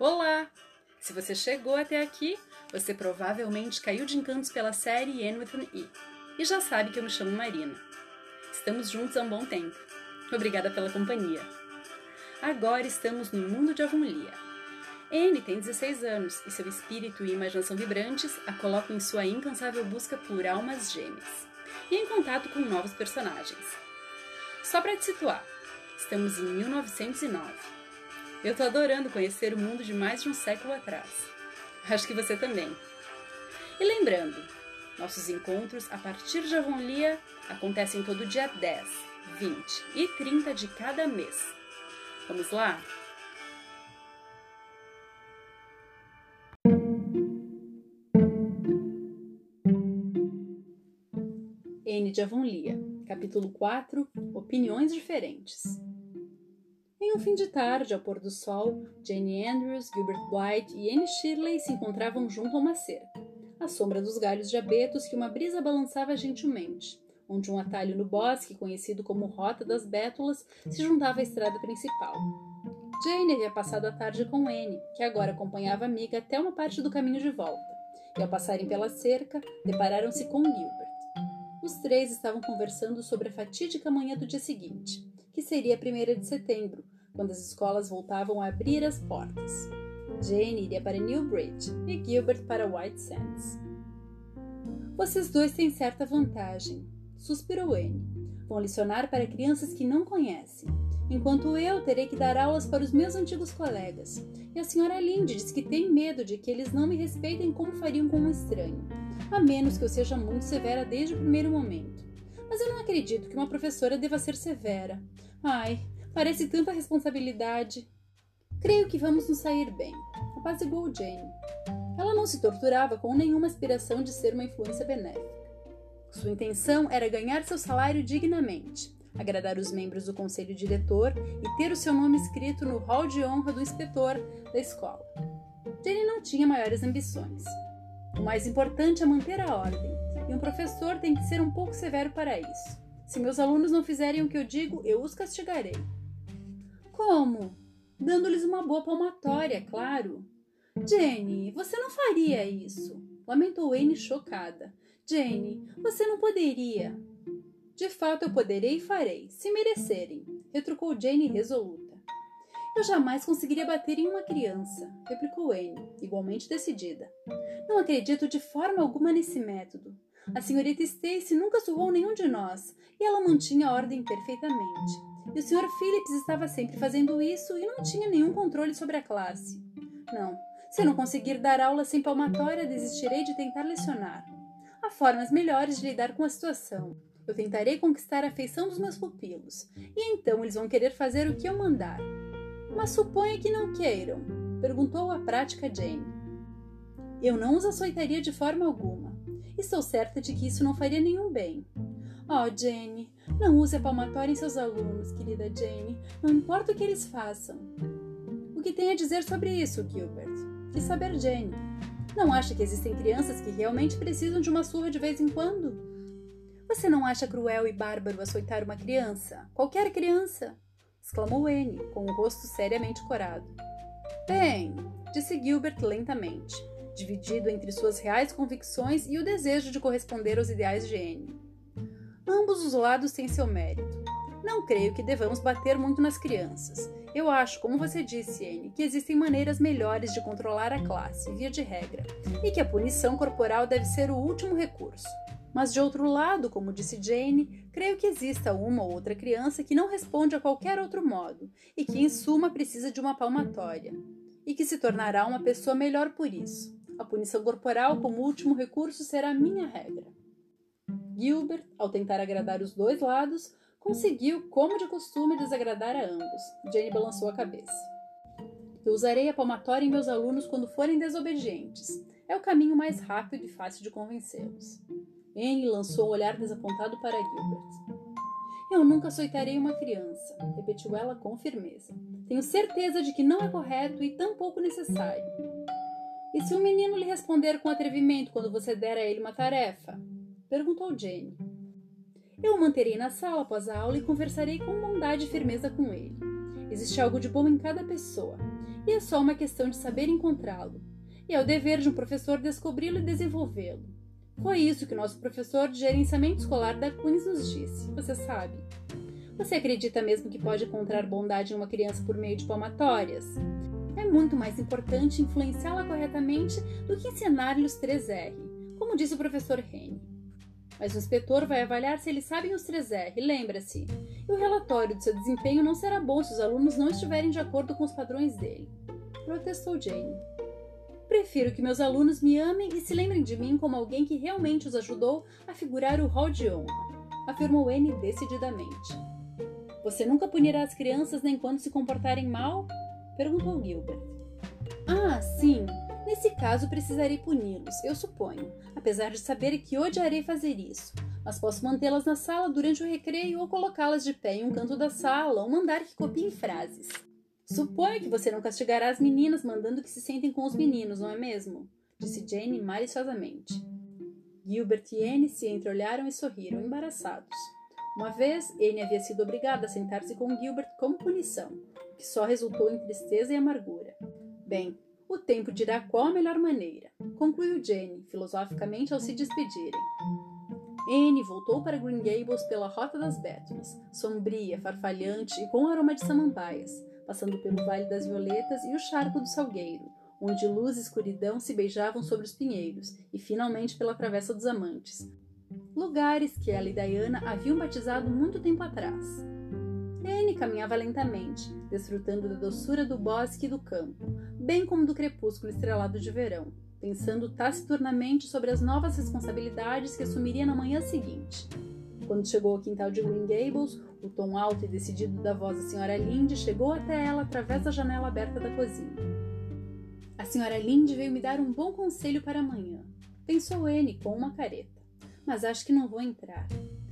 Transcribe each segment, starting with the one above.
Olá! Se você chegou até aqui, você provavelmente caiu de encantos pela série Anne with an E e já sabe que eu me chamo Marina. Estamos juntos há um bom tempo. Obrigada pela companhia. Agora estamos no mundo de Avonlea. Anne tem 16 anos e seu espírito e imaginação vibrantes a colocam em sua incansável busca por almas gêmeas e em contato com novos personagens. Só para te situar, estamos em 1909. Eu tô adorando conhecer o mundo de mais de um século atrás. Acho que você também. E lembrando, nossos encontros a partir de Avonlea acontecem todo dia 10, 20 e 30 de cada mês. Vamos lá? N de Avonlea, capítulo 4 Opiniões Diferentes. Em um fim de tarde, ao pôr do sol, Jane Andrews, Gilbert Blythe e Anne Shirley se encontravam junto a uma cerca, à sombra dos galhos de abetos que uma brisa balançava gentilmente, onde um atalho no bosque, conhecido como Rota das Bétulas, se juntava à estrada principal. Jane havia passado a tarde com Anne, que agora acompanhava a amiga até uma parte do caminho de volta, e ao passarem pela cerca, depararam-se com Gilbert. Os três estavam conversando sobre a fatídica manhã do dia seguinte, que seria a primeira de setembro, quando as escolas voltavam a abrir as portas. Jane iria para Newbridge e Gilbert para White Sands. Vocês dois têm certa vantagem, suspirou Anne. Vão licionar para crianças que não conhecem, enquanto eu terei que dar aulas para os meus antigos colegas. E a senhora Linde diz que tem medo de que eles não me respeitem como fariam com um estranho a menos que eu seja muito severa desde o primeiro momento. Mas eu não acredito que uma professora deva ser severa. Ai, parece tanta responsabilidade. Creio que vamos nos sair bem, apaziguou Jane. Ela não se torturava com nenhuma aspiração de ser uma influência benéfica. Sua intenção era ganhar seu salário dignamente, agradar os membros do conselho diretor e ter o seu nome escrito no hall de honra do inspetor da escola. Jane não tinha maiores ambições. O mais importante é manter a ordem, e um professor tem que ser um pouco severo para isso. Se meus alunos não fizerem o que eu digo, eu os castigarei. Como? Dando-lhes uma boa palmatória, claro. Jenny, você não faria isso, lamentou Anne chocada. Jenny, você não poderia. De fato, eu poderei e farei, se merecerem, retrucou Jane resoluta. Eu jamais conseguiria bater em uma criança, replicou Anne, igualmente decidida. Não acredito de forma alguma nesse método. A senhorita Stacy nunca surrou nenhum de nós, e ela mantinha a ordem perfeitamente. E o Sr. Phillips estava sempre fazendo isso e não tinha nenhum controle sobre a classe. Não, se não conseguir dar aula sem palmatória, desistirei de tentar lecionar. Há formas melhores de lidar com a situação. Eu tentarei conquistar a afeição dos meus pupilos, e então eles vão querer fazer o que eu mandar. Mas suponha que não queiram, perguntou a prática Jane. Eu não os açoitaria de forma alguma. Estou certa de que isso não faria nenhum bem. Oh, Jane, não use a palmatória em seus alunos, querida Jane. Não importa o que eles façam. O que tem a dizer sobre isso, Gilbert? Quis saber Jane. Não acha que existem crianças que realmente precisam de uma surra de vez em quando? Você não acha cruel e bárbaro açoitar uma criança? Qualquer criança? exclamou Anne, com o rosto seriamente corado. Bem, disse Gilbert lentamente, dividido entre suas reais convicções e o desejo de corresponder aos ideais de Anne. Ambos os lados têm seu mérito. Não creio que devamos bater muito nas crianças. Eu acho, como você disse, Anne, que existem maneiras melhores de controlar a classe, via de regra, e que a punição corporal deve ser o último recurso. Mas de outro lado, como disse Jane, creio que exista uma ou outra criança que não responde a qualquer outro modo e que, em suma, precisa de uma palmatória, e que se tornará uma pessoa melhor por isso. A punição corporal, como último recurso, será a minha regra. Gilbert, ao tentar agradar os dois lados, conseguiu, como de costume, desagradar a ambos. Jane balançou a cabeça. Eu usarei a palmatória em meus alunos quando forem desobedientes. É o caminho mais rápido e fácil de convencê-los. Anne lançou um olhar desapontado para Gilbert. Eu nunca açoitarei uma criança, repetiu ela com firmeza. Tenho certeza de que não é correto e tampouco necessário. E se o menino lhe responder com atrevimento quando você der a ele uma tarefa? Perguntou Jane. Eu o manterei na sala após a aula e conversarei com bondade e firmeza com ele. Existe algo de bom em cada pessoa, e é só uma questão de saber encontrá-lo. E é o dever de um professor descobri-lo e desenvolvê-lo. Foi isso que o nosso professor de gerenciamento escolar da Queens nos disse, você sabe. Você acredita mesmo que pode encontrar bondade em uma criança por meio de palmatórias? É muito mais importante influenciá-la corretamente do que ensinar-lhe os 3R, como disse o professor Henry. Mas o inspetor vai avaliar se eles sabem os 3R, lembra-se. E o relatório de seu desempenho não será bom se os alunos não estiverem de acordo com os padrões dele. Protestou Jane. Prefiro que meus alunos me amem e se lembrem de mim como alguém que realmente os ajudou a figurar o hall de honra, afirmou Anne decididamente. Você nunca punirá as crianças nem quando se comportarem mal? perguntou Gilbert. Ah, sim. Nesse caso precisarei puni-los, eu suponho, apesar de saber que odiarei fazer isso. Mas posso mantê-las na sala durante o recreio ou colocá-las de pé em um canto da sala ou mandar que copiem frases. Suponho que você não castigará as meninas mandando que se sentem com os meninos, não é mesmo? Disse Jane maliciosamente. Gilbert e Anne se entreolharam e sorriram, embaraçados. Uma vez, Anne havia sido obrigada a sentar-se com Gilbert como punição, o que só resultou em tristeza e amargura. Bem, o tempo dirá qual a melhor maneira, concluiu Jane, filosoficamente ao se despedirem. Anne voltou para Green Gables pela Rota das Bétulas, sombria, farfalhante e com aroma de samambaias, passando pelo Vale das Violetas e o Charco do Salgueiro, onde luz e escuridão se beijavam sobre os pinheiros, e finalmente pela Travessa dos Amantes, lugares que ela e Diana haviam batizado muito tempo atrás. Anne caminhava lentamente, desfrutando da doçura do bosque e do campo, bem como do crepúsculo estrelado de verão, pensando taciturnamente sobre as novas responsabilidades que assumiria na manhã seguinte. Quando chegou ao quintal de Green Gables, o tom alto e decidido da voz da senhora Linde chegou até ela através da janela aberta da cozinha. A senhora Linde veio me dar um bom conselho para amanhã, pensou Anne com uma careta. Mas acho que não vou entrar.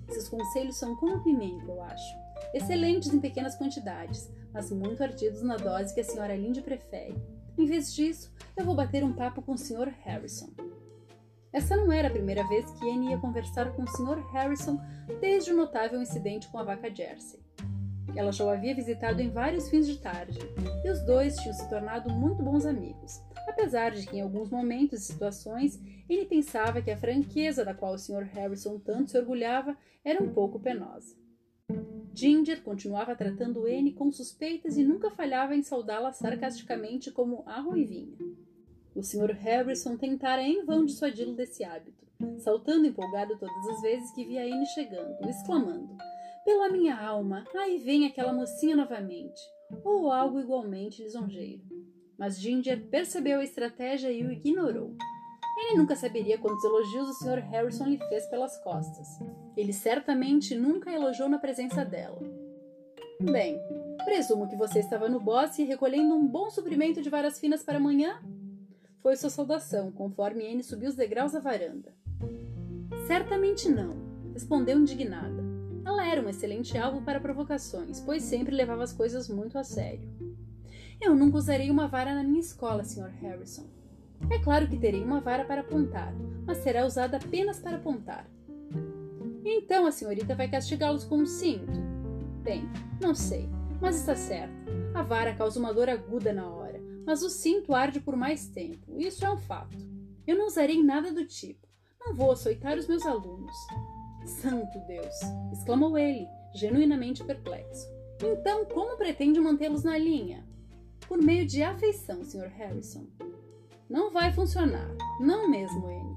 Seus conselhos são como pimenta, eu acho. Excelentes em pequenas quantidades, mas muito ardidos na dose que a senhora Linde prefere. Em vez disso, eu vou bater um papo com o Sr. Harrison. Essa não era a primeira vez que Anne ia conversar com o Sr. Harrison desde o notável incidente com a vaca Jersey. Ela já o havia visitado em vários fins de tarde, e os dois tinham se tornado muito bons amigos, apesar de que em alguns momentos e situações ele pensava que a franqueza da qual o Sr. Harrison tanto se orgulhava era um pouco penosa. Ginger continuava tratando Anne com suspeitas e nunca falhava em saudá-la sarcasticamente como a ruivinha. O Sr. Harrison tentara em vão dissuadi-lo desse hábito, saltando empolgado todas as vezes que via Anne chegando, exclamando: Pela minha alma, aí vem aquela mocinha novamente! Ou algo igualmente lisonjeiro. Mas Ginger percebeu a estratégia e o ignorou. Ele nunca saberia quantos elogios o Sr. Harrison lhe fez pelas costas. Ele certamente nunca elogiou na presença dela. Bem, presumo que você estava no bosse recolhendo um bom suprimento de varas finas para amanhã? Foi sua saudação, conforme Anne subiu os degraus da varanda. Certamente não, respondeu indignada. Ela era um excelente alvo para provocações, pois sempre levava as coisas muito a sério. Eu nunca usarei uma vara na minha escola, Sr. Harrison. É claro que terei uma vara para apontar, mas será usada apenas para apontar. Então a senhorita vai castigá-los com um cinto? Bem, não sei, mas está certo. A vara causa uma dor aguda na hora, mas o cinto arde por mais tempo. Isso é um fato. Eu não usarei nada do tipo. Não vou açoitar os meus alunos. Santo Deus! exclamou ele, genuinamente perplexo. Então, como pretende mantê-los na linha? Por meio de afeição, Sr. Harrison. Não vai funcionar. Não mesmo, Anne.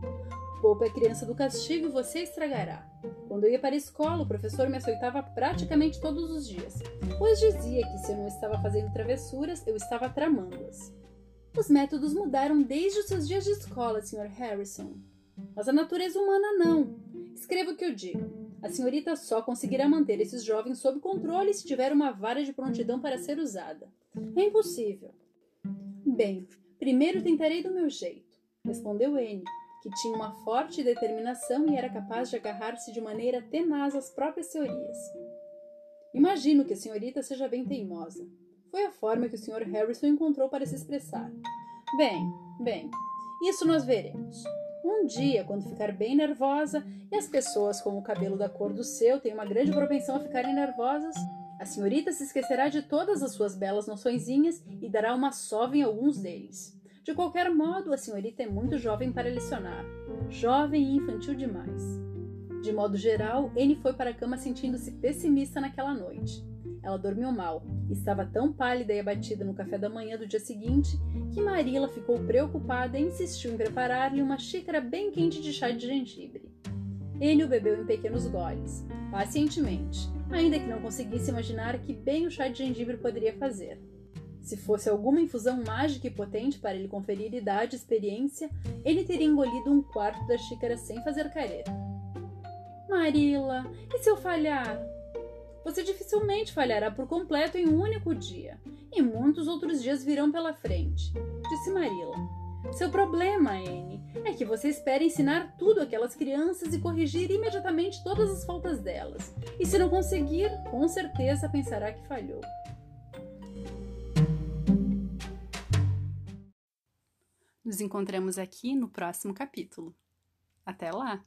Poupa a criança do castigo e você estragará. Quando eu ia para a escola, o professor me açoitava praticamente todos os dias, pois dizia que se eu não estava fazendo travessuras, eu estava tramando-as. Os métodos mudaram desde os seus dias de escola, Sr. Harrison. Mas a natureza humana não. Escreva o que eu digo. A senhorita só conseguirá manter esses jovens sob controle se tiver uma vara de prontidão para ser usada. É impossível. Bem, Primeiro tentarei do meu jeito, respondeu Anne, que tinha uma forte determinação e era capaz de agarrar-se de maneira tenaz às próprias teorias. Imagino que a senhorita seja bem teimosa. Foi a forma que o Sr. Harrison encontrou para se expressar. Bem, bem, isso nós veremos. Um dia, quando ficar bem nervosa, e as pessoas com o cabelo da cor do seu têm uma grande propensão a ficarem nervosas, A senhorita se esquecerá de todas as suas belas noçõezinhas e dará uma sova em alguns deles. De qualquer modo, a senhorita é muito jovem para licionar. Jovem e infantil demais. De modo geral, Anne foi para a cama sentindo-se pessimista naquela noite. Ela dormiu mal, estava tão pálida e abatida no café da manhã do dia seguinte que Marilla ficou preocupada e insistiu em preparar-lhe uma xícara bem quente de chá de gengibre. Enio bebeu em pequenos goles, pacientemente, ainda que não conseguisse imaginar que bem o chá de gengibre poderia fazer. Se fosse alguma infusão mágica e potente para lhe conferir idade e experiência, ele teria engolido um quarto da xícara sem fazer careta. Marilla, e se eu falhar? Você dificilmente falhará por completo em um único dia, e muitos outros dias virão pela frente, disse Marilla. Seu problema, Anne, é que você espera ensinar tudo àquelas crianças e corrigir imediatamente todas as faltas delas. E se não conseguir, com certeza pensará que falhou. Nos encontramos aqui no próximo capítulo. Até lá!